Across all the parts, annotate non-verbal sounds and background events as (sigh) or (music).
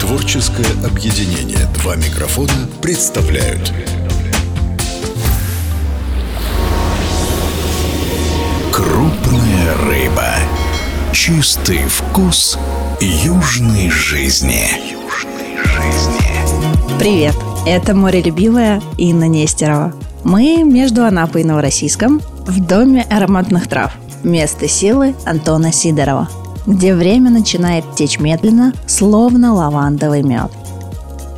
Творческое объединение «Два микрофона» представляют Крупная рыба. Чистый вкус южной жизни. Привет! Это морелюбивая Инна Нестерова. Мы между Анапой и Новороссийском в Доме ароматных трав. Место силы Антона Сидорова, где время начинает течь медленно, словно лавандовый мед.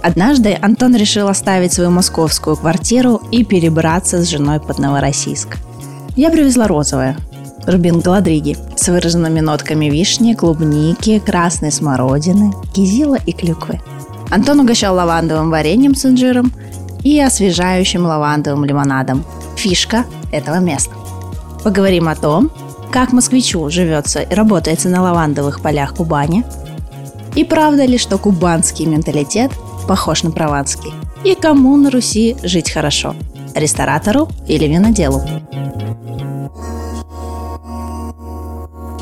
Однажды Антон решил оставить свою московскую квартиру и перебраться с женой под Новороссийск. Я привезла розовое, рубин Галадриги с выраженными нотками вишни, клубники, красной смородины, кизила и клюквы. Антон угощал лавандовым вареньем с инжиром и освежающим лавандовым лимонадом. Фишка этого места. Поговорим о том, как москвичу живется и работается на лавандовых полях Кубани, и правда ли, что кубанский менталитет похож на прованский, и кому на Руси жить хорошо – ресторатору или виноделу.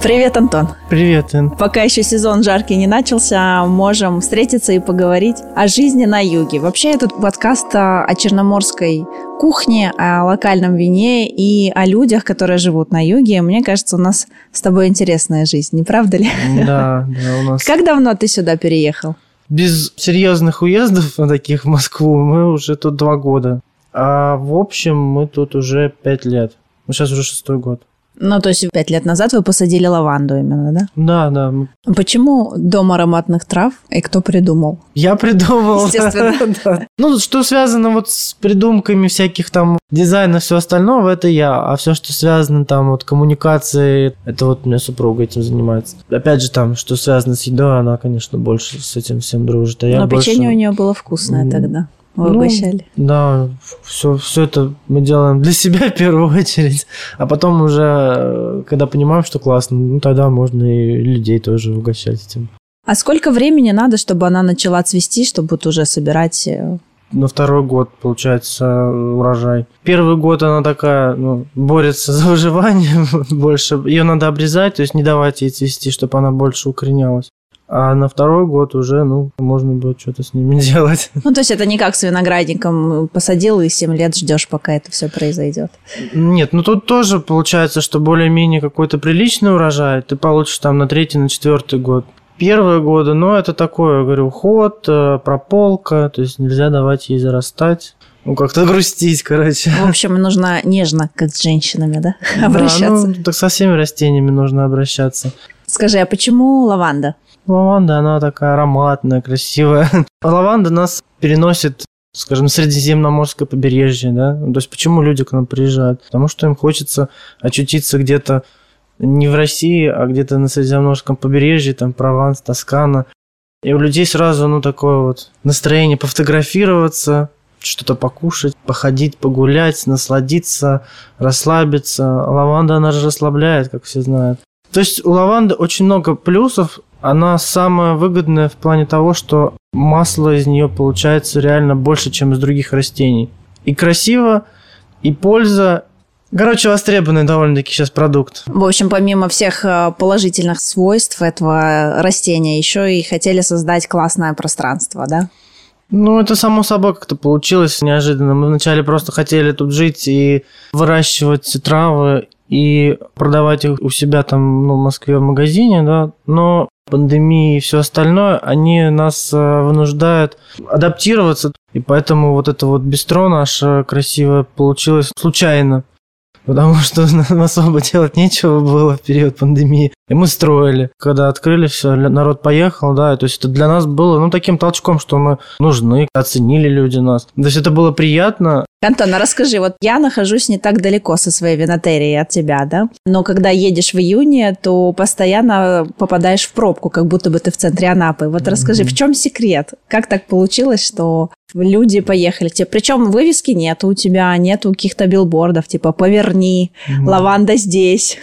Привет, Антон. Привет, Ин. Пока еще сезон жаркий не начался, можем встретиться и поговорить о жизни на юге. Вообще, этот подкаст о черноморской кухне, о локальном вине и о людях, которые живут на юге. Мне кажется, у нас с тобой интересная жизнь, не правда ли? Да, да, (laughs) у нас. Как давно ты сюда переехал? Без серьезных уездов (laughs) таких в Москву мы уже тут два года. А в общем мы тут уже пять лет. Ну, сейчас уже шестой год. Ну, то есть пять лет назад вы посадили лаванду именно, да? Да, да. Почему дом ароматных трав и кто придумал? Я придумал. Естественно. (laughs) да. Ну, что связано вот с придумками всяких там дизайна, все остального, это я. А все, что связано там вот коммуникации, это вот у меня супруга этим занимается. Опять же там, что связано с едой, она, конечно, больше с этим всем дружит. А я Но больше... печенье у нее было вкусное тогда. Вы Ну, угощали. Да, все, все это мы делаем для себя в первую очередь. А потом уже, э, когда понимаем, что классно, ну тогда можно и людей тоже угощать этим. А сколько времени надо, чтобы она начала цвести, чтобы вот уже собирать? э, На второй год, получается, урожай. Первый год она такая, ну, борется за выживание (laughs) больше. Ее надо обрезать, то есть не давать ей цвести, чтобы она больше укоренялась. А на второй год уже, ну, можно будет что-то с ними (laughs) делать. Ну, то есть это не как с виноградником посадил и 7 лет ждешь, пока это все произойдет. Нет, ну тут тоже получается, что более-менее какой-то приличный урожай ты получишь там на третий, на четвертый год. Первые годы, ну, это такое, говорю, уход, э, прополка, то есть нельзя давать ей зарастать. Ну, как-то грустить, короче. В общем, нужно нежно, как с женщинами, да, (laughs) Да, обращаться. ну, так со всеми растениями нужно обращаться. Скажи, а почему лаванда? Лаванда, она такая ароматная, красивая. (laughs) Лаванда нас переносит скажем, средиземноморское побережье, да? То есть почему люди к нам приезжают? Потому что им хочется очутиться где-то не в России, а где-то на Средиземноморском побережье, там Прованс, Тоскана. И у людей сразу, ну, такое вот настроение пофотографироваться, что-то покушать, походить, погулять, насладиться, расслабиться. Лаванда, она же расслабляет, как все знают. То есть у лаванды очень много плюсов. Она самая выгодная в плане того, что масло из нее получается реально больше, чем из других растений. И красиво, и польза. Короче, востребованный довольно-таки сейчас продукт. В общем, помимо всех э, положительных свойств этого растения, еще и хотели создать классное пространство, да? Ну, это само собой как-то получилось неожиданно. Мы вначале просто хотели тут жить и выращивать травы и продавать их у себя там, ну, в Москве в магазине, да, но пандемия и все остальное, они нас э, вынуждают адаптироваться, и поэтому вот это вот бистро наше красивое получилось случайно, потому что (laughs) нам особо делать нечего было в период пандемии, и мы строили. Когда открыли все, народ поехал, да, то есть это для нас было, ну, таким толчком, что мы нужны, оценили люди нас. То есть это было приятно, Антон, а расскажи, вот я нахожусь не так далеко со своей винотерией от тебя, да? Но когда едешь в июне, то постоянно попадаешь в пробку, как будто бы ты в центре Анапы. Вот расскажи, в чем секрет? Как так получилось, что люди поехали? Тебе- Причем вывески нет у тебя, нету каких-то билбордов, типа «Поверни», «Лаванда здесь».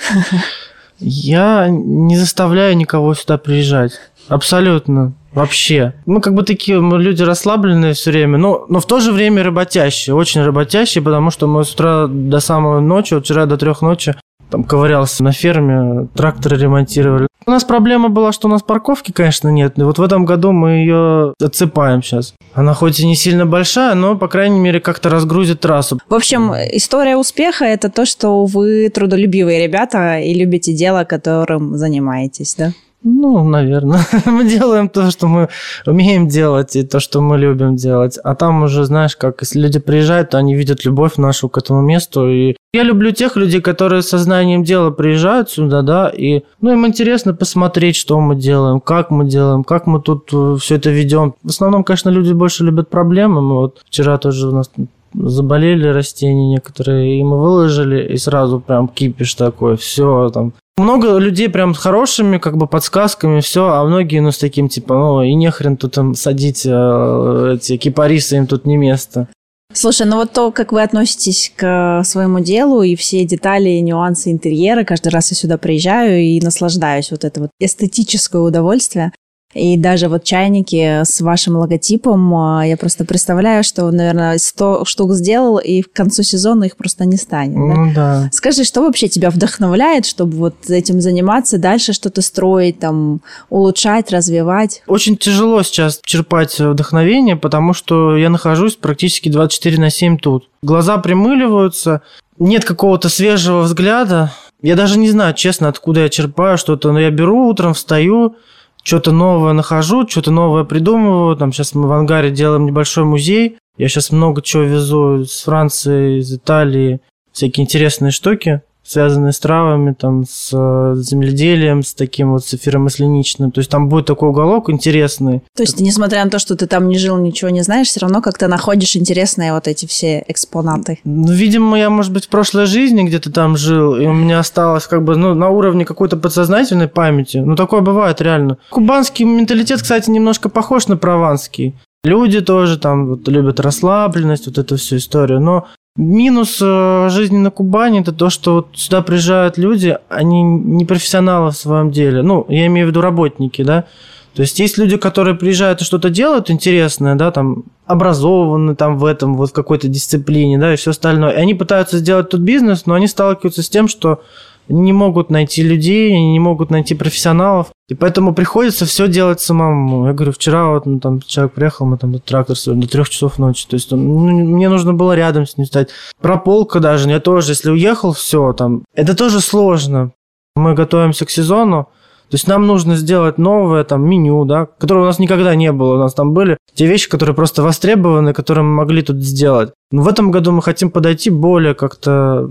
Я не заставляю никого сюда приезжать. Абсолютно. Вообще. Мы как бы такие мы люди расслабленные все время, но, но в то же время работящие, очень работящие, потому что мы с утра до самой ночи, вот вчера до трех ночи там ковырялся на ферме, тракторы ремонтировали. У нас проблема была, что у нас парковки, конечно, нет. И вот в этом году мы ее отсыпаем сейчас. Она хоть и не сильно большая, но, по крайней мере, как-то разгрузит трассу. В общем, история успеха – это то, что вы трудолюбивые ребята и любите дело, которым занимаетесь, да? Ну, наверное. (laughs) мы делаем то, что мы умеем делать, и то, что мы любим делать. А там уже, знаешь, как если люди приезжают, то они видят любовь нашу к этому месту. И я люблю тех людей, которые со знанием дела приезжают сюда, да, и ну, им интересно посмотреть, что мы делаем, как мы делаем, как мы тут э, все это ведем. В основном, конечно, люди больше любят проблемы. Мы вот вчера тоже у нас заболели растения некоторые, и мы выложили, и сразу прям кипиш такой, все там. Много людей прям с хорошими как бы подсказками, все, а многие, ну, с таким типа, ну, и нехрен тут там садить э, эти кипарисы, им тут не место. Слушай, ну вот то, как вы относитесь к своему делу и все детали нюансы интерьера, каждый раз я сюда приезжаю и наслаждаюсь вот это вот эстетическое удовольствие. И даже вот чайники с вашим логотипом, а, я просто представляю, что, наверное, 100 штук сделал, и к концу сезона их просто не станет. Ну да. да. Скажи, что вообще тебя вдохновляет, чтобы вот этим заниматься, дальше что-то строить, там, улучшать, развивать? Очень тяжело сейчас черпать вдохновение, потому что я нахожусь практически 24 на 7 тут. Глаза примыливаются, нет какого-то свежего взгляда. Я даже не знаю, честно, откуда я черпаю что-то, но я беру утром, встаю, что-то новое нахожу, что-то новое придумываю. Там сейчас мы в ангаре делаем небольшой музей. Я сейчас много чего везу из Франции, из Италии, всякие интересные штуки связанные с травами, там, с э, земледелием, с таким вот с эфиромасленичным. То есть там будет такой уголок интересный. То есть, несмотря на то, что ты там не жил, ничего не знаешь, все равно как-то находишь интересные вот эти все экспонаты. Ну, видимо, я, может быть, в прошлой жизни где-то там жил, и у меня осталось как бы, ну, на уровне какой-то подсознательной памяти. Ну, такое бывает реально. Кубанский менталитет, кстати, немножко похож на прованский. Люди тоже там вот, любят расслабленность, вот эту всю историю. Но Минус э, жизни на Кубани это то, что вот сюда приезжают люди, они не профессионалы в своем деле. Ну, я имею в виду работники, да. То есть есть люди, которые приезжают и что-то делают интересное, да, там образованы там в этом, вот в какой-то дисциплине, да, и все остальное. И они пытаются сделать тут бизнес, но они сталкиваются с тем, что не могут найти людей, они не могут найти профессионалов. И поэтому приходится все делать самому. Я говорю, вчера вот ну, там человек приехал, мы там трактор до трех часов ночи. То есть ну, мне нужно было рядом с ним стать. Прополка даже, я тоже, если уехал, все там. Это тоже сложно. Мы готовимся к сезону. То есть нам нужно сделать новое там меню, да, которое у нас никогда не было. У нас там были те вещи, которые просто востребованы, которые мы могли тут сделать. Но в этом году мы хотим подойти более как-то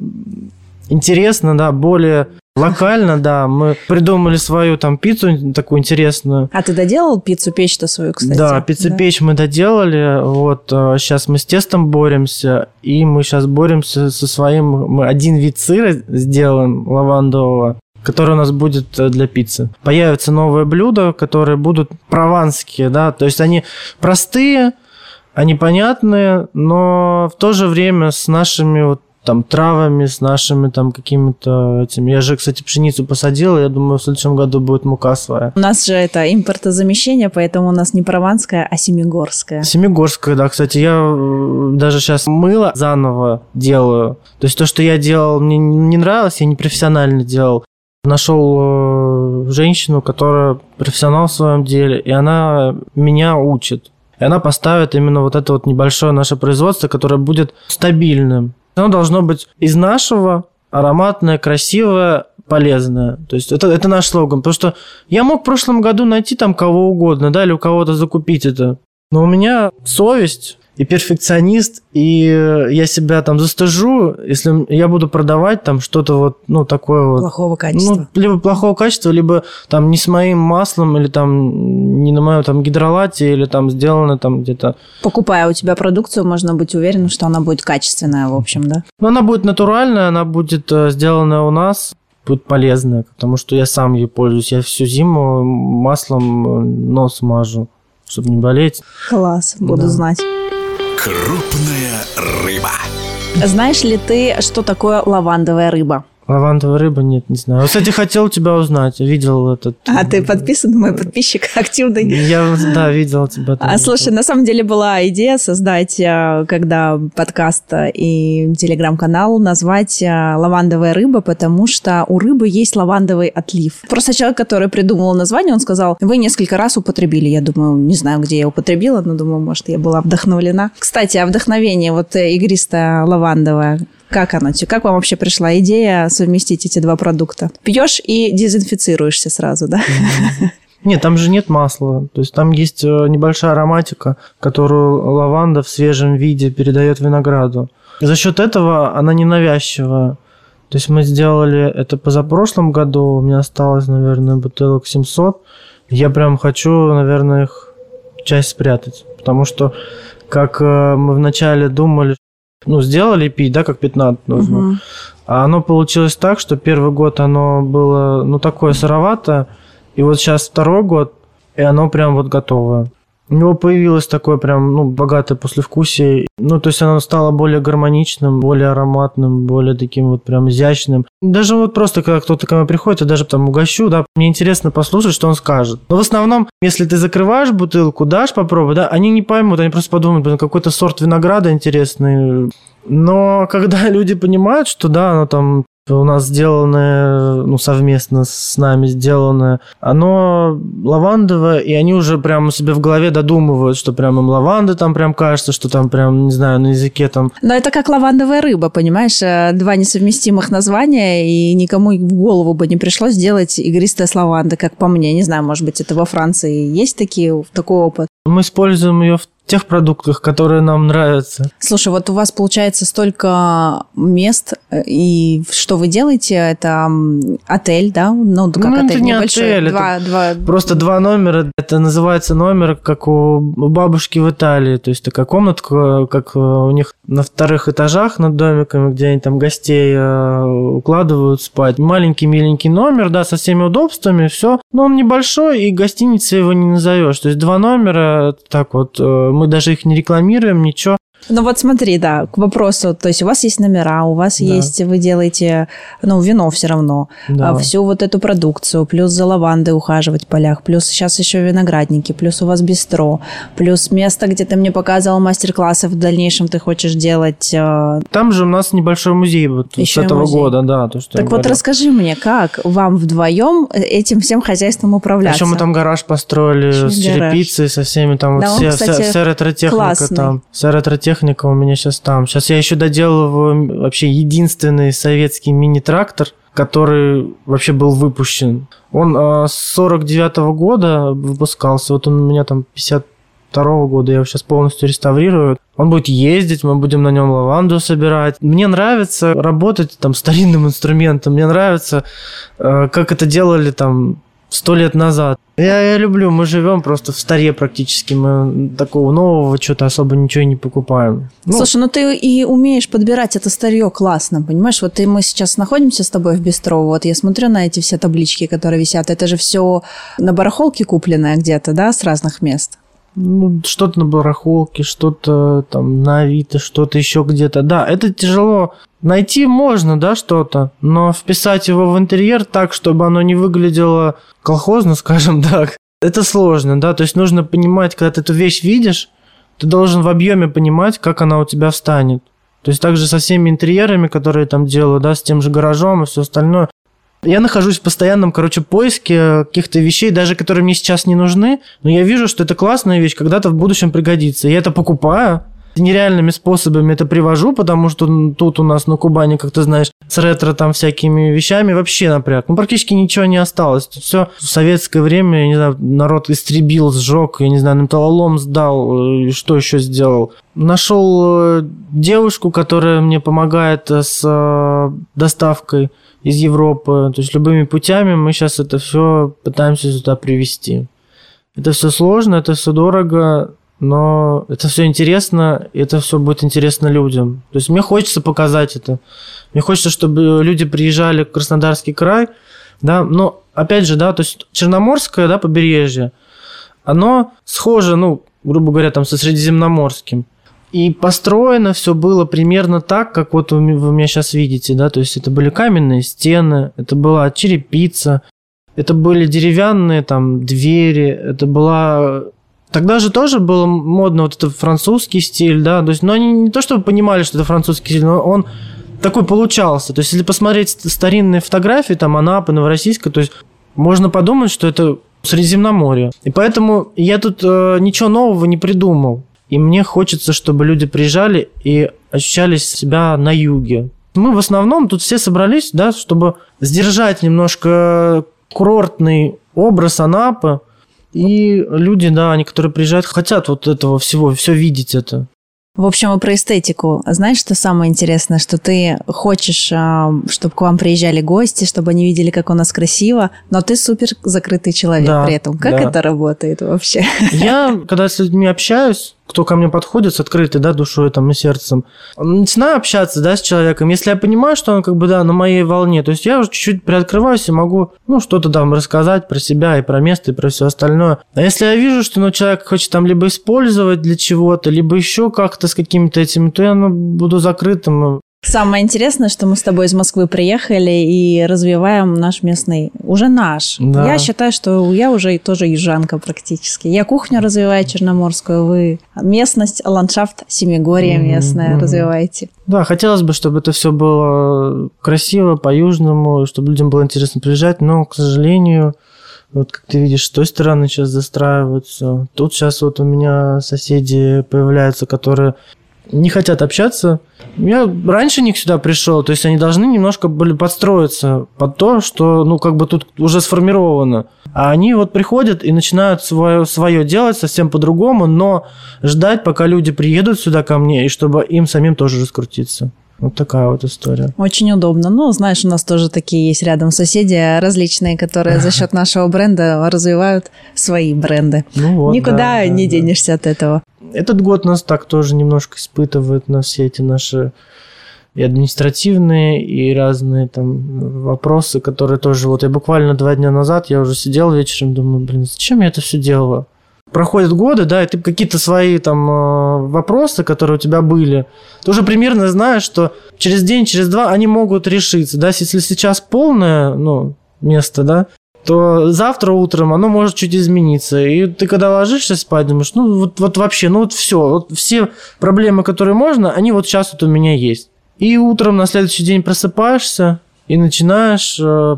интересно, да, более локально, да. Мы придумали свою там пиццу такую интересную. А ты доделал пиццу печь-то свою, кстати? Да, пиццу печь да? мы доделали. Вот сейчас а, мы с тестом боремся, и мы сейчас боремся со своим. Мы один вид сыра сделаем лавандового который у нас будет э, для пиццы. Появятся новые блюда, которые будут прованские, да, то есть они простые, они понятные, но в то же время с нашими вот там травами, с нашими там какими-то этими. Я же, кстати, пшеницу посадил, я думаю, в следующем году будет мука своя. У нас же это импортозамещение, поэтому у нас не прованская, а семигорская. Семигорская, да. Кстати, я э, даже сейчас мыло заново делаю. То есть то, что я делал, мне не нравилось, я не профессионально делал. Нашел э, женщину, которая профессионал в своем деле, и она меня учит. И она поставит именно вот это вот небольшое наше производство, которое будет стабильным. Оно должно быть из нашего, ароматное, красивое, полезное. То есть это, это наш слоган. Потому что я мог в прошлом году найти там кого угодно, да, или у кого-то закупить это. Но у меня совесть и перфекционист, и я себя там застыжу, если я буду продавать там что-то вот, ну, такое вот... Плохого качества. Ну, либо плохого качества, либо там не с моим маслом, или там не на моем там гидролате, или там сделано там где-то... Покупая у тебя продукцию, можно быть уверенным, что она будет качественная, в общем, да? Ну, она будет натуральная, она будет э, сделана у нас, будет полезная, потому что я сам ей пользуюсь. Я всю зиму маслом э, нос мажу, чтобы не болеть. Класс, буду да. знать. Крупная рыба. Знаешь ли ты, что такое лавандовая рыба? Лавандовая рыба? Нет, не знаю. Кстати, хотел тебя узнать. Видел этот... А ты подписан, мой подписчик (laughs) активный? Я, да, видел тебя. А, слушай, на самом деле была идея создать, э, когда подкаст и телеграм-канал назвать э, «Лавандовая рыба», потому что у рыбы есть лавандовый отлив. Просто человек, который придумал название, он сказал, вы несколько раз употребили. Я думаю, не знаю, где я употребила, но думаю, может, я была вдохновлена. Кстати, а вдохновение вот э, игристое лавандовое, как оно? Как вам вообще пришла идея совместить эти два продукта? Пьешь и дезинфицируешься сразу, да? Нет, там же нет масла. То есть там есть э, небольшая ароматика, которую лаванда в свежем виде передает винограду. За счет этого она не навязчивая. То есть мы сделали это позапрошлом году, у меня осталось, наверное, бутылок 700. Я прям хочу, наверное, их часть спрятать. Потому что, как э, мы вначале думали, ну, сделали пить, да, как 15 нужно. Угу. А оно получилось так, что первый год оно было, ну, такое сыровато, и вот сейчас второй год, и оно прям вот готовое. У него появилось такое прям, ну, богатое послевкусие. Ну, то есть оно стало более гармоничным, более ароматным, более таким вот прям изящным. Даже вот просто, когда кто-то ко мне приходит, я даже там угощу, да, мне интересно послушать, что он скажет. Но в основном, если ты закрываешь бутылку, дашь попробовать, да, они не поймут, они просто подумают, блин, какой-то сорт винограда интересный. Но когда (laughs) люди понимают, что да, оно там у нас сделанное, ну, совместно с нами сделанное, оно лавандовое, и они уже прямо себе в голове додумывают, что прям им лаванды там прям кажется, что там прям, не знаю, на языке там... Но это как лавандовая рыба, понимаешь? Э, два несовместимых названия, и никому в голову бы не пришло сделать игристая с лавандой, как по мне. Не знаю, может быть, это во Франции есть такие, такой опыт? Мы используем ее в тех продуктах, которые нам нравятся. Слушай, вот у вас получается столько мест, и что вы делаете? Это отель, да? Ну, как ну, отель это не небольшой. Отель, два, это два... Просто два номера. Это называется номер, как у бабушки в Италии. То есть такая комнатка, как у них на вторых этажах над домиками, где они там гостей э, укладывают спать. Маленький миленький номер, да, со всеми удобствами, все. Но он небольшой, и гостиницей его не назовешь. То есть два номера, так вот, э, мы даже их не рекламируем, ничего. Ну вот смотри, да, к вопросу, то есть у вас есть номера, у вас да. есть, вы делаете, ну, вино все равно, да. А всю вот эту продукцию, плюс за лавандой ухаживать в полях, плюс сейчас еще виноградники, плюс у вас бистро, плюс место, где ты мне показывал мастер-классы в дальнейшем ты хочешь делать. Э, Там же у нас небольшой музей вот еще с этого музей. года, да. То, что так вот говорил. расскажи мне, как вам вдвоем этим всем хозяйством управляться? Еще мы там гараж построили Еще с черепицей, со всеми там, да, вот все, кстати, вся, вся ретро-техника классный. там, вся ретро-техника техника у меня сейчас там. Сейчас я еще доделываю вообще единственный советский мини-трактор, который вообще был выпущен. Он э, с 49 -го года выпускался. Вот он у меня там 52 -го года. Я его сейчас полностью реставрирую. Он будет ездить, мы будем на нем лаванду собирать. Мне нравится работать там старинным инструментом. Мне нравится, э, как это делали там сто лет назад. Я, я люблю, мы живем просто в старе практически, мы такого нового что-то особо ничего не покупаем. Ну, Слушай, ну ты и умеешь подбирать это старье классно, понимаешь? Вот и мы сейчас находимся с тобой в бистро, вот я смотрю на эти все таблички, которые висят, это же все на барахолке купленное где-то, да, с разных мест? Ну, что-то на барахолке, что-то там на Авито, что-то еще где-то. Да, это тяжело Найти можно, да, что-то, но вписать его в интерьер так, чтобы оно не выглядело колхозно, (laughs) скажем так, это сложно, да, то есть нужно понимать, когда ты эту вещь видишь, ты должен в объеме понимать, как она у тебя встанет. То есть также со всеми интерьерами, которые там делаю, да, с тем же гаражом и все остальное. Я нахожусь в постоянном, короче, поиске каких-то вещей, даже которые мне сейчас не нужны, но я вижу, что это классная вещь, когда-то в будущем пригодится. Я это покупаю, нереальными способами это привожу, потому что тут у нас на Кубани, как ты знаешь, с ретро там всякими вещами вообще напряг. Ну, практически ничего не осталось. Все в советское время, я не знаю, народ истребил, сжег, я не знаю, на металлолом сдал, и что еще сделал. Нашел э, девушку, которая мне помогает э, с э, доставкой из Европы. То есть любыми путями мы сейчас это все пытаемся сюда привезти. Это все сложно, это все дорого, но это все интересно, и это все будет интересно людям. То есть мне хочется показать это. Мне хочется, чтобы люди приезжали в Краснодарский край, да, но опять же, да, то есть Черноморское, да, побережье, оно схоже, ну, грубо говоря, там со Средиземноморским. И построено все было примерно так, как вот вы меня сейчас видите, да, то есть это были каменные стены, это была черепица, это были деревянные там двери, это была... Тогда же тоже было модно вот этот французский стиль, да, то есть, но они не то чтобы понимали, что это французский стиль, но он такой получался. То есть, если посмотреть старинные фотографии, там, Анапы, Новороссийска, то есть, можно подумать, что это Средиземноморье. И поэтому я тут э, ничего нового не придумал. И мне хочется, чтобы люди приезжали и ощущали себя на юге. Мы в основном тут все собрались, да, чтобы сдержать немножко курортный образ Анапы. И люди, да, они, которые приезжают, хотят вот этого всего, все видеть это. В общем, и про эстетику. Знаешь, что самое интересное, что ты хочешь, а, чтобы к вам приезжали гости, чтобы они видели, как у нас красиво, но ты супер закрытый человек да, при этом. Как да. это работает вообще? Я, (laughs) когда с людьми общаюсь, кто ко мне подходит с открытой, да, душой там и сердцем, начинаю общаться, да, с человеком, если я понимаю, что он как бы, да, на моей волне, то есть я уже чуть-чуть приоткрываюсь и могу, ну, что-то там рассказать про себя и про место и про все остальное. А если я вижу, что, ну, человек хочет там либо использовать для чего-то, либо еще как-то с какими-то этими, то я, ну, буду закрытым, Самое интересное, что мы с тобой из Москвы приехали и развиваем наш местный, уже наш. Да. Я считаю, что я уже тоже южанка практически. Я кухню развиваю черноморскую, вы местность, ландшафт Семигорье местное mm-hmm. развиваете. Да, хотелось бы, чтобы это все было красиво, по-южному, чтобы людям было интересно приезжать, но, к сожалению, вот как ты видишь, с той стороны сейчас застраиваются. Тут сейчас вот у меня соседи появляются, которые не хотят общаться. Я раньше них сюда пришел, то есть они должны немножко были подстроиться под то, что, ну, как бы тут уже сформировано. А они вот приходят и начинают свое, свое делать совсем по-другому, но ждать, пока люди приедут сюда ко мне, и чтобы им самим тоже раскрутиться. Вот такая вот история. Очень удобно. Ну, знаешь, у нас тоже такие есть рядом соседи различные, которые за счет нашего бренда развивают свои бренды. (laughs) Ну вот, Никуда да, не да, денешься да. от этого. Этот год нас так тоже немножко испытывает на все эти наши и административные, и разные там вопросы, которые тоже... Вот я буквально два дня назад, я уже сидел вечером, думаю, блин, зачем я это все делаю? Проходят годы, да, и ты какие-то свои там э, вопросы, которые у тебя были, ты уже примерно знаешь, что через день, через два они могут решиться, да, если сейчас полное, ну, место, да, то завтра утром оно может чуть измениться. И ты когда ложишься спать, думаешь, ну вот, вот вообще, ну вот все, вот все проблемы, которые можно, они вот сейчас вот у меня есть. И утром на следующий день просыпаешься и начинаешь э,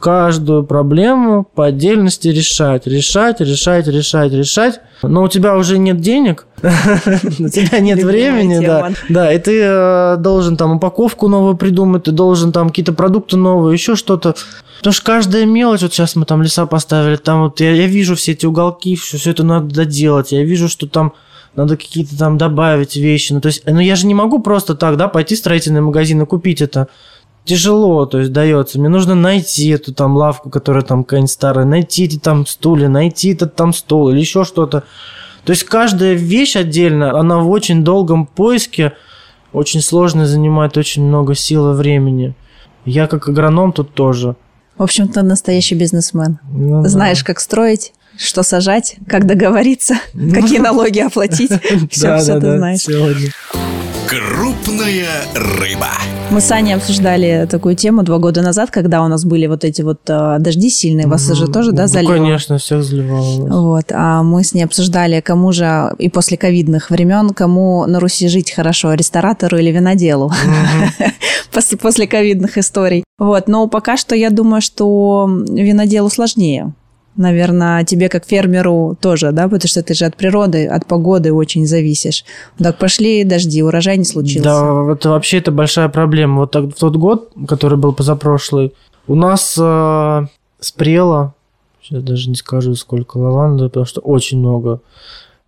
каждую проблему по отдельности решать, решать, решать, решать, решать. Но у тебя уже нет денег, (laughs) у тебя нет времени, да, да, и ты э, должен там упаковку новую придумать, ты должен там какие-то продукты новые, еще что-то. Потому что каждая мелочь, вот сейчас мы там леса поставили, там вот я, я вижу все эти уголки, все, все это надо доделать, я вижу, что там надо какие-то там добавить вещи. Ну, то есть, ну я же не могу просто так, да, пойти в строительный магазин и купить это. Тяжело, то есть, дается. Мне нужно найти эту там лавку, которая там какая-нибудь старая, найти эти там стулья, найти этот там стол или еще что-то. То есть, каждая вещь отдельно, она в очень долгом поиске, очень сложно, занимает очень много сил и времени. Я как агроном тут тоже – в общем-то, настоящий бизнесмен. Ну, Знаешь, да. как строить, что сажать, как договориться, ну, какие налоги оплатить. (laughs) Все, все ты знаешь. Крупная рыба. Мы с Аней обсуждали такую тему два года назад, когда у нас были вот эти вот э, дожди сильные. Вас же тоже, да, заливало? Ну, конечно, всех заливало. Вот. А мы с ней обсуждали, кому же и после ковидных времен, кому на Руси жить хорошо, ресторатору или виноделу. (laughs) После ковидных историй. Вот. Но пока что я думаю, что виноделу сложнее наверное, тебе как фермеру тоже, да, потому что ты же от природы, от погоды очень зависишь. Так пошли дожди, урожай не случился. Да, вот вообще это большая проблема. Вот так, в тот год, который был позапрошлый, у нас э, спрело, сейчас даже не скажу, сколько лаванды, потому что очень много.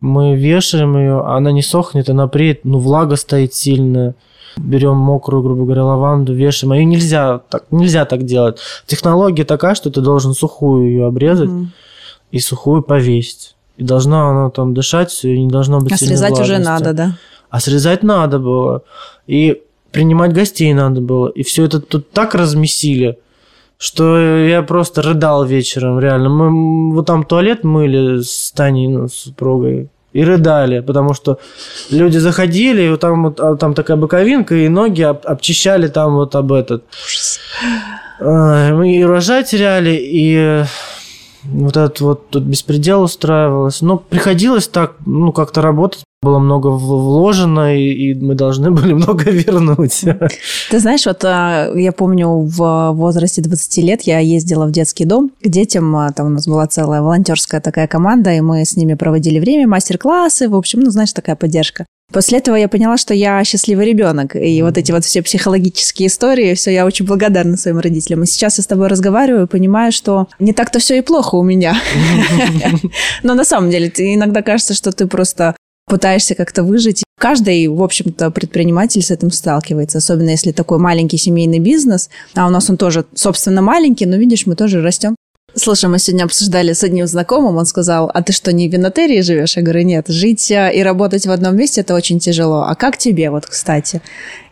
Мы вешаем ее, она не сохнет, она преет, ну, влага стоит сильная берем мокрую, грубо говоря, лаванду, вешаем. Ее нельзя так, нельзя так делать. Технология такая, что ты должен сухую ее обрезать mm и сухую повесить. И должна она там дышать, и не должно быть А срезать влажности. уже надо, да? А срезать надо было. И принимать гостей надо было. И все это тут так размесили, что я просто рыдал вечером, реально. Мы вот там туалет мыли с Таней, ну, с супругой. И рыдали, потому что люди заходили, и вот там, вот, а там такая боковинка, и ноги об, обчищали там вот об этот. Мы и урожай теряли, и вот этот вот тут беспредел устраивалось. Но приходилось так, ну, как-то работать. Было много вложено, и, и мы должны были много вернуть. Ты знаешь, вот а, я помню, в возрасте 20 лет я ездила в детский дом к детям. А, там у нас была целая волонтерская такая команда, и мы с ними проводили время, мастер-классы. В общем, ну, знаешь, такая поддержка. После этого я поняла, что я счастливый ребенок. И вот эти вот все психологические истории, все, я очень благодарна своим родителям. И сейчас я с тобой разговариваю и понимаю, что не так-то все и плохо у меня. (laughs) Но на самом деле, иногда кажется, что ты просто пытаешься как-то выжить. Каждый, в общем-то, предприниматель с этим сталкивается, особенно если такой маленький семейный бизнес, а у нас он тоже, собственно, маленький, но, видишь, мы тоже растем. Слушай, мы сегодня обсуждали с одним знакомым, он сказал, а ты что, не в винотерии живешь? Я говорю, нет, жить э, и работать в одном месте – это очень тяжело. А как тебе, вот, кстати?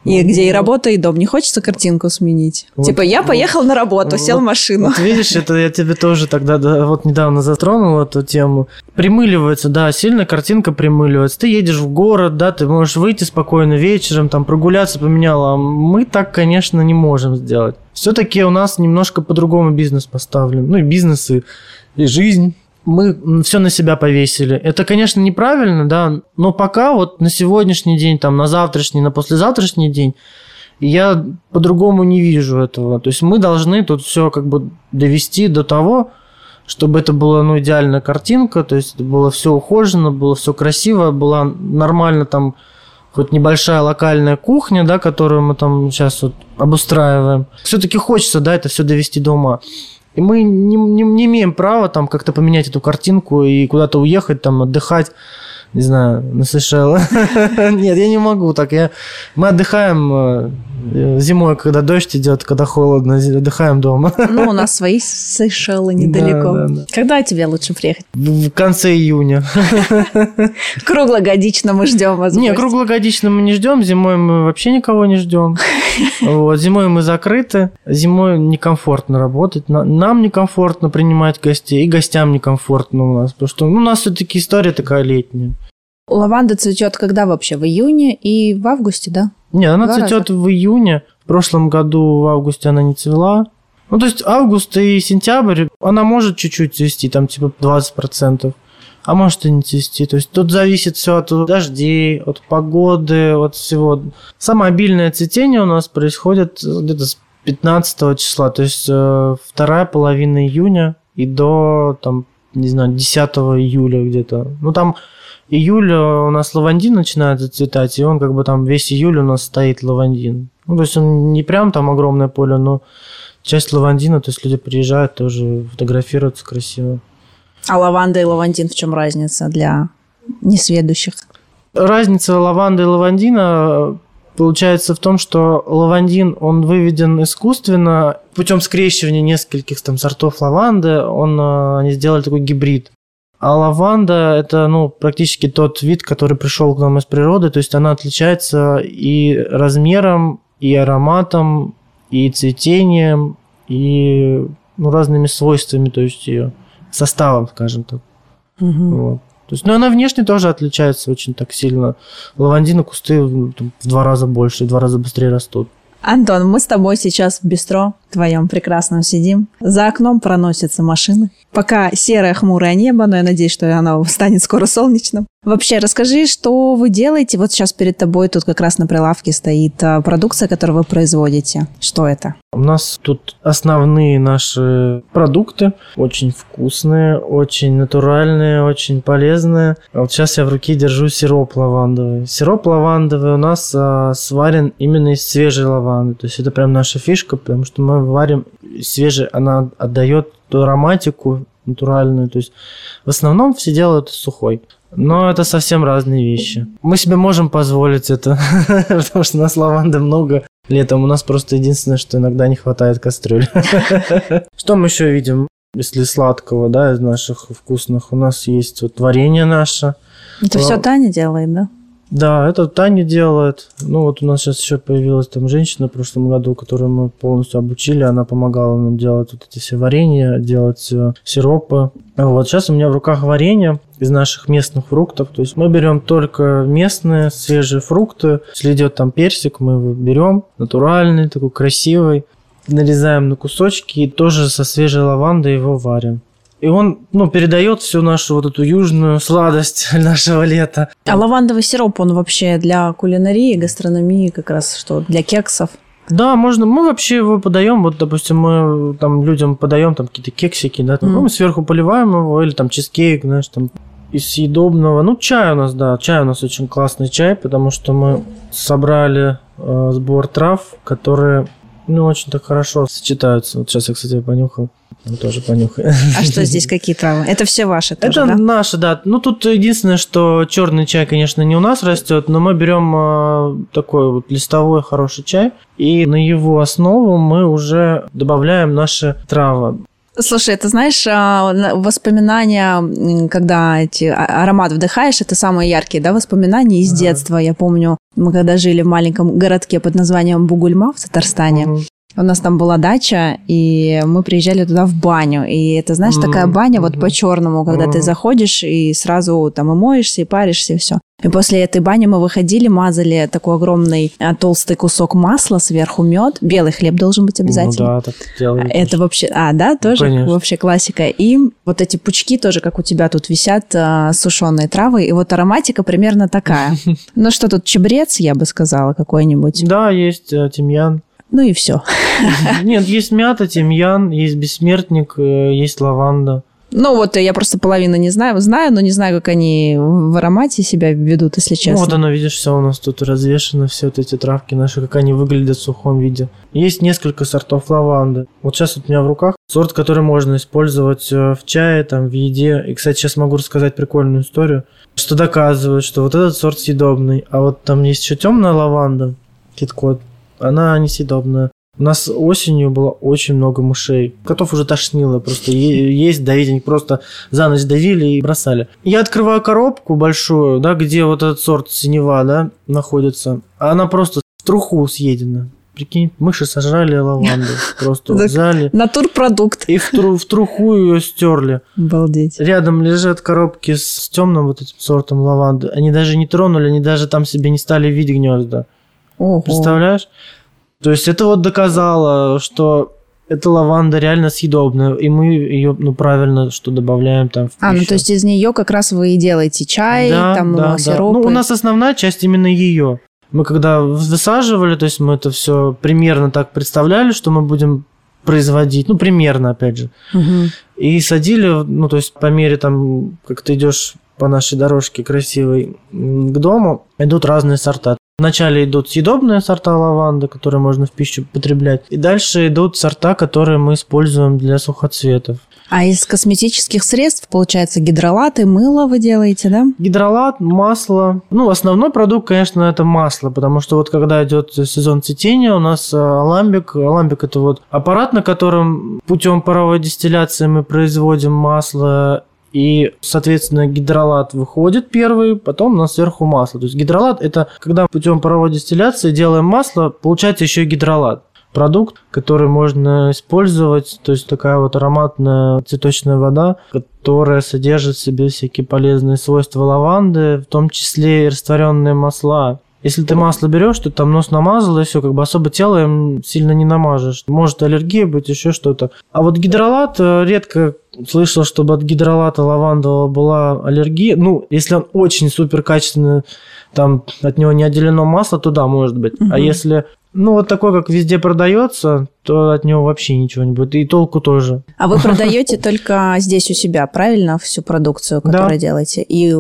И ну, где и работа, и дом. Не хочется картинку сменить? Вот, типа, я поехал вот, на работу, вот, сел в машину. Вот видишь, (laughs) это я тебе тоже тогда да, вот недавно затронул эту тему. Примыливается, да, сильно картинка примыливается. Ты едешь в город, да, ты можешь выйти спокойно вечером, там, прогуляться, поменяла. А мы так, конечно, не можем сделать. Все-таки у нас немножко по-другому бизнес поставлен. Ну, и бизнес, и, и жизнь мы все на себя повесили. Это, конечно, неправильно, да, но пока вот на сегодняшний день, там, на завтрашний, на послезавтрашний день, я по-другому не вижу этого. То есть мы должны тут все как бы довести до того, чтобы это была ну, идеальная картинка, то есть было все ухожено, было все красиво, была нормально там хоть небольшая локальная кухня, да, которую мы там сейчас вот обустраиваем. Все-таки хочется, да, это все довести до ума. И мы не, не, не имеем права там как-то поменять эту картинку и куда-то уехать, там отдыхать не знаю, на Сейшелы. (laughs) Нет, я не могу так. Я... Мы отдыхаем э, зимой, когда дождь идет, когда холодно, отдыхаем дома. (laughs) Ну, у нас свои Сейшелы недалеко. Да, да, да. Когда тебе лучше приехать? В конце июня. (laughs) Круглогодично мы ждем вас. Не, круглогодично мы не ждем, зимой мы вообще никого не ждем. (laughs) Вот, зимой мы закрыты, зимой некомфортно работать, нам некомфортно принимать гостей, и гостям некомфортно у нас, потому что ну, у нас все-таки история такая летняя. Лаванда цветет когда вообще? В июне и в августе, да? Нет, она Два цветет раза. в июне. В прошлом году в августе она не цвела. Ну, то есть август и сентябрь, она может чуть-чуть цвести, там типа 20%, а может и не цвести. То есть тут зависит все от дождей, от погоды, от всего. Самое обильное цветение у нас происходит где-то с 15 числа, то есть э, вторая половина июня и до, там, не знаю, 10 июля где-то. Ну, там июль у нас лавандин начинает зацветать, и он как бы там весь июль у нас стоит лавандин. Ну, то есть он не прям там огромное поле, но часть лавандина, то есть люди приезжают тоже фотографируются красиво. А лаванда и лавандин в чем разница для несведущих? Разница лаванды и лавандина получается в том, что лавандин, он выведен искусственно путем скрещивания нескольких там сортов лаванды, он, э, они сделали такой гибрид. А лаванда – это ну, практически тот вид, который пришел к нам из природы. То есть она отличается и размером, и ароматом, и цветением, и ну, разными свойствами, то есть ее составом, скажем так. Угу. Вот. То есть, ну, она внешне тоже отличается очень так сильно. Лавандины кусты в два раза больше, в два раза быстрее растут. Антон, мы с тобой сейчас в бистро твоем прекрасном сидим. За окном проносятся машины. Пока серое хмурое небо, но я надеюсь, что оно станет скоро солнечным. Вообще, расскажи, что вы делаете? Вот сейчас перед тобой тут как раз на прилавке стоит а, продукция, которую вы производите. Что это? У нас тут основные наши продукты. Очень вкусные, очень натуральные, очень полезные. Вот сейчас я в руке держу сироп лавандовый. Сироп лавандовый у нас а, сварен именно из свежей лаванды. То есть это прям наша фишка, потому что мы варим свежий, она отдает ту ароматику натуральную. То есть в основном все делают сухой. Но это совсем разные вещи. Мы себе можем позволить это, (laughs) потому что у нас лаванды много. Летом у нас просто единственное, что иногда не хватает кастрюль. (laughs) Что мы еще видим? Если сладкого, да, из наших вкусных, у нас есть вот варенье наше. Это все Таня делает, да? Да, это Таня делает. Ну, вот у нас сейчас еще появилась там женщина в прошлом году, которую мы полностью обучили. Она помогала нам делать вот эти все варенья, делать э, сиропы. Вот сейчас у меня в руках варенье из наших местных фруктов. То есть мы берем только местные свежие фрукты. Если идет там персик, мы его берем натуральный, такой красивый. Нарезаем на кусочки и тоже со свежей лавандой его варим. И он, ну, передает всю нашу вот эту южную сладость (laughs) нашего лета. А лавандовый сироп, он вообще для кулинарии, гастрономии как раз что, для кексов? Да, можно. Мы вообще его подаем. Вот, допустим, мы там людям подаем там какие-то кексики, да, там, Мгм. ну, мы сверху поливаем его, или там чизкейк, знаешь, там из съедобного. Ну, чай у нас, да, чай у нас очень классный чай, потому что мы собрали э, сбор трав, которые, ну, очень так хорошо сочетаются. Вот сейчас я, кстати, понюхал. Ну, тоже понюхай. А что (laughs) здесь, какие травы? Это все ваши тоже, Это да? наши, да. Ну, тут единственное, что черный чай, конечно, не у нас растет, но мы берем э, такой вот листовой хороший чай, и на его основу мы уже добавляем наши травы. Слушай, ты знаешь, а, на- воспоминания, когда эти а- аромат вдыхаешь, это самые яркие, да, воспоминания из Ага. детства. Я помню, мы когда жили в маленьком городке под названием Бугульма в Татарстане, Мгм. У нас там была дача, и мы приезжали туда в баню. И это, знаешь, такая Мгм, баня вот мгм. по-черному, когда ты Мгм. заходишь и сразу там и моешься, и паришься, и все. И после этой бани мы выходили, мазали такой огромный а, толстый кусок масла, сверху мед. Белый хлеб должен быть обязательно. Ну да, так делали. Это вообще, а, да, тоже конечно. вообще классика. И вот эти пучки тоже, как у тебя тут висят, а, сушеные травы. И вот ароматика примерно такая. (laughs) Ну что тут, чебрец, я бы сказала, какой-нибудь. Да, есть э, тимьян. Ну и все. Нет, есть мята, тимьян, есть бессмертник, э, есть лаванда. Ну вот я просто половину не знаю. Знаю, но не знаю, как они в аромате себя ведут, если Ну, вот честно. оно, видишь, все у нас тут развешено, все вот эти травки наши, как они выглядят в сухом виде. Есть несколько сортов лаванды. Вот сейчас вот у меня в руках сорт, который можно использовать э, в чае, там, в еде. И, кстати, сейчас могу рассказать прикольную историю, что доказывает, что вот этот сорт съедобный, а вот там есть еще темная лаванда, киткот, она несъедобная. У нас осенью было очень много мышей. Котов уже тошнило, просто есть давить, они просто за ночь давили и бросали. Я открываю коробку большую, да, где вот этот сорт синева, да, находится, а она просто в труху съедена. Прикинь, мыши сожрали лаванду, (laughs) просто взяли Натурпродукт. и в, тру- в труху ее стерли. Обалдеть. Рядом лежат коробки с темным вот этим сортом лаванды. Они даже не тронули, они даже там себе не стали видеть гнезда. Ого. Представляешь? То есть это вот доказало, что эта лаванда реально съедобная, и мы ее, ну, правильно, что добавляем там в А, ну пищу. то есть из нее как раз вы и делаете чай, Да, там да, да. сиропы. Ну, у нас основная часть именно ее. Мы когда высаживали, то есть мы это все примерно так представляли, что мы будем производить, ну, примерно, опять же. Мгм. И садили, ну, то есть по мере там, как ты идешь по нашей дорожке красивой к дому, идут разные сорта. Вначале идут съедобные сорта лаванды, которые можно в пищу потреблять. И дальше идут сорта, которые мы используем для сухоцветов. А из косметических средств, получается, гидролаты, мыло вы делаете, да? Гидролат, масло. Ну, основной продукт, конечно, это масло, потому что вот когда идет сезон цветения, у нас э, аламбик. Аламбик это вот аппарат, на котором путем паровой дистилляции мы производим масло и, соответственно, гидролат выходит первый, потом у нас сверху масло. То есть гидролат это когда путем паровой дистилляции делаем масло, получается еще гидролат. Продукт, который можно использовать, то есть такая вот ароматная цветочная вода, которая содержит в себе всякие полезные свойства лаванды, в том числе и растворенные масла. Если ты масло берешь, ты там нос намазал, и все, как бы особо тело им сильно не намажешь. Может аллергия быть, еще что-то. А вот гидролат э, редко слышал, чтобы от гидролата лавандового была аллергия. Ну, если он очень супер качественный, там от него не отделено масло, то да, может быть. А Мгм. если, ну, вот такой, как везде продается, то от него вообще ничего не будет. И толку тоже. А вы (laughs) продаете только здесь у себя, правильно, всю продукцию, Да. которую делаете? И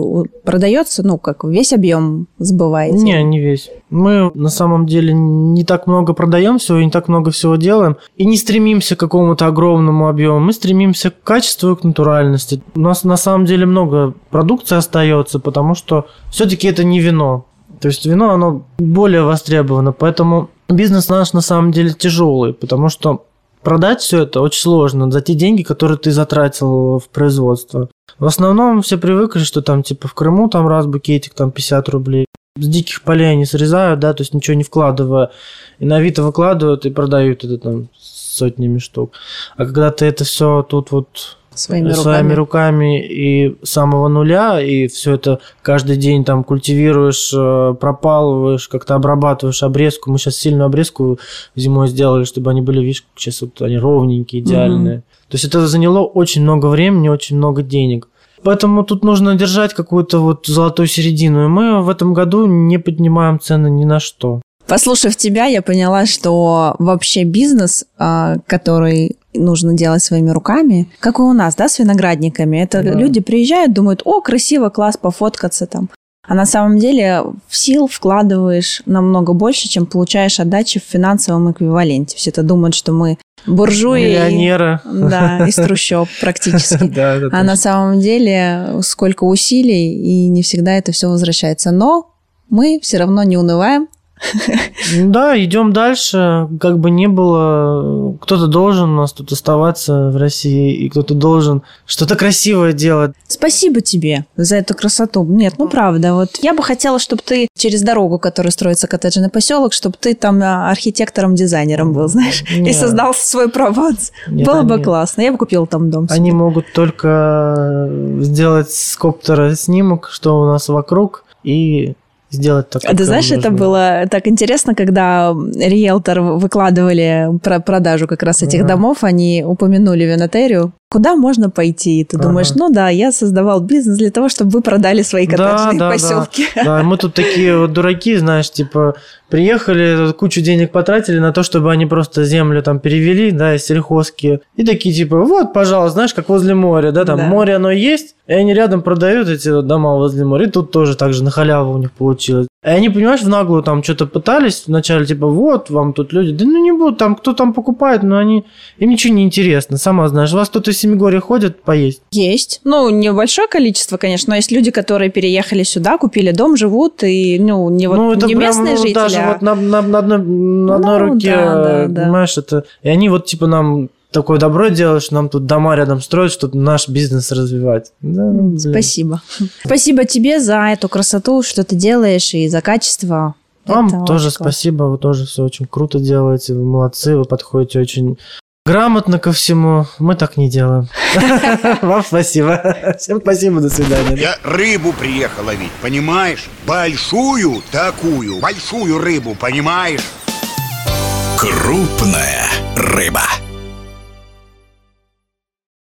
продается, ну, как весь объем сбываете? Не, не весь. Мы на самом деле не так много продаем всего, не так много всего делаем. И не стремимся к какому-то огромному объему. Мы стремимся к качеству и к натуральности. У нас на самом деле много продукции остается, потому что все-таки это не вино. То есть вино, оно более востребовано, поэтому бизнес наш на самом деле тяжелый, потому что продать все это очень сложно за те деньги, которые ты затратил в производство. В основном все привыкли, что там типа в Крыму там раз букетик там 50 рублей. с диких полей они срезают, да, то есть ничего не вкладывая. И на Авито выкладывают и продают это там сотнями штук. А когда ты это все тут вот Своими своими руками. руками и с самого нуля, и все это каждый день там культивируешь, э, пропалываешь, как-то обрабатываешь обрезку. Мы сейчас сильную обрезку зимой сделали, чтобы они были, видишь, сейчас вот они ровненькие, идеальные. То есть это заняло очень много времени, очень много денег. Поэтому тут нужно держать какую-то вот золотую середину. И мы в этом году не поднимаем цены ни на что. Послушав тебя, я поняла, что вообще бизнес, а, который нужно делать своими руками, как и у нас, да, с виноградниками. Это Да. люди приезжают, думают, о, красиво, класс, пофоткаться там. А на самом деле в сил вкладываешь намного больше, чем получаешь отдачи в финансовом эквиваленте. Все это думают, что мы буржуи. Миллионеры. Да, (laughs) из трущоб практически. Да, А на самом деле сколько усилий, и не всегда это все возвращается. Но мы все равно не унываем. Да, идем дальше. Как бы не было, кто-то должен у нас тут оставаться в России, и кто-то должен что-то красивое делать. Спасибо тебе за эту красоту. Нет, ну правда, вот я бы хотела, чтобы ты через дорогу, которая строится коттеджный поселок, чтобы ты там а, архитектором-дизайнером был, знаешь, (laughs) и Нет. создал свой Прованс. Нет, Было бы они- классно. Я бы купила там дом. себе. Они могут только сделать с коптера снимок, что у нас вокруг, и сделать так. Как ты знаешь, нам это нужно. было так интересно, когда риэлтор выкладывали про продажу как раз этих Ага. домов, они упомянули винотерию. Куда можно пойти? И ты Ага. думаешь, ну да, я создавал бизнес для того, чтобы вы продали свои Да, коттеджные да, да. поселки. Да, мы тут такие вот дураки, знаешь, типа, приехали, кучу денег потратили на то, чтобы они просто землю там перевели, да, из сельхозки. И такие, типа, вот, пожалуйста, знаешь, как возле моря, да, там Да. море оно есть, и они рядом продают эти вот дома возле моря. И тут тоже так же на халяву у них получилось. И они, понимаешь, в наглую там что-то пытались вначале, типа, вот, вам тут люди, да ну не будут, там, кто там покупает, но они, им ничего не интересно, сама знаешь, у вас тут из Семигорья ходят поесть. Есть. Ну, небольшое количество, конечно, но есть люди, которые переехали сюда, купили дом, живут, и, ну, не, вот, ну, это не прям, местные ну, жители, даже а- вот на, на- на одной, на одной Ну, руке, да, да, да. понимаешь, это... И они вот, типа, нам такое добро что нам тут дома рядом строят, чтобы наш бизнес развивать. Да, блин. Спасибо. (laughs) Спасибо тебе за эту красоту, что ты делаешь, и за качество. Вам Это тоже спасибо, вы тоже все очень круто делаете, вы молодцы, вы подходите очень грамотно ко всему. Мы так не делаем. (laughs) Вам спасибо. Всем спасибо, до свидания. Я рыбу приехал ловить, понимаешь? Большую такую, большую рыбу, понимаешь? Крупная рыба.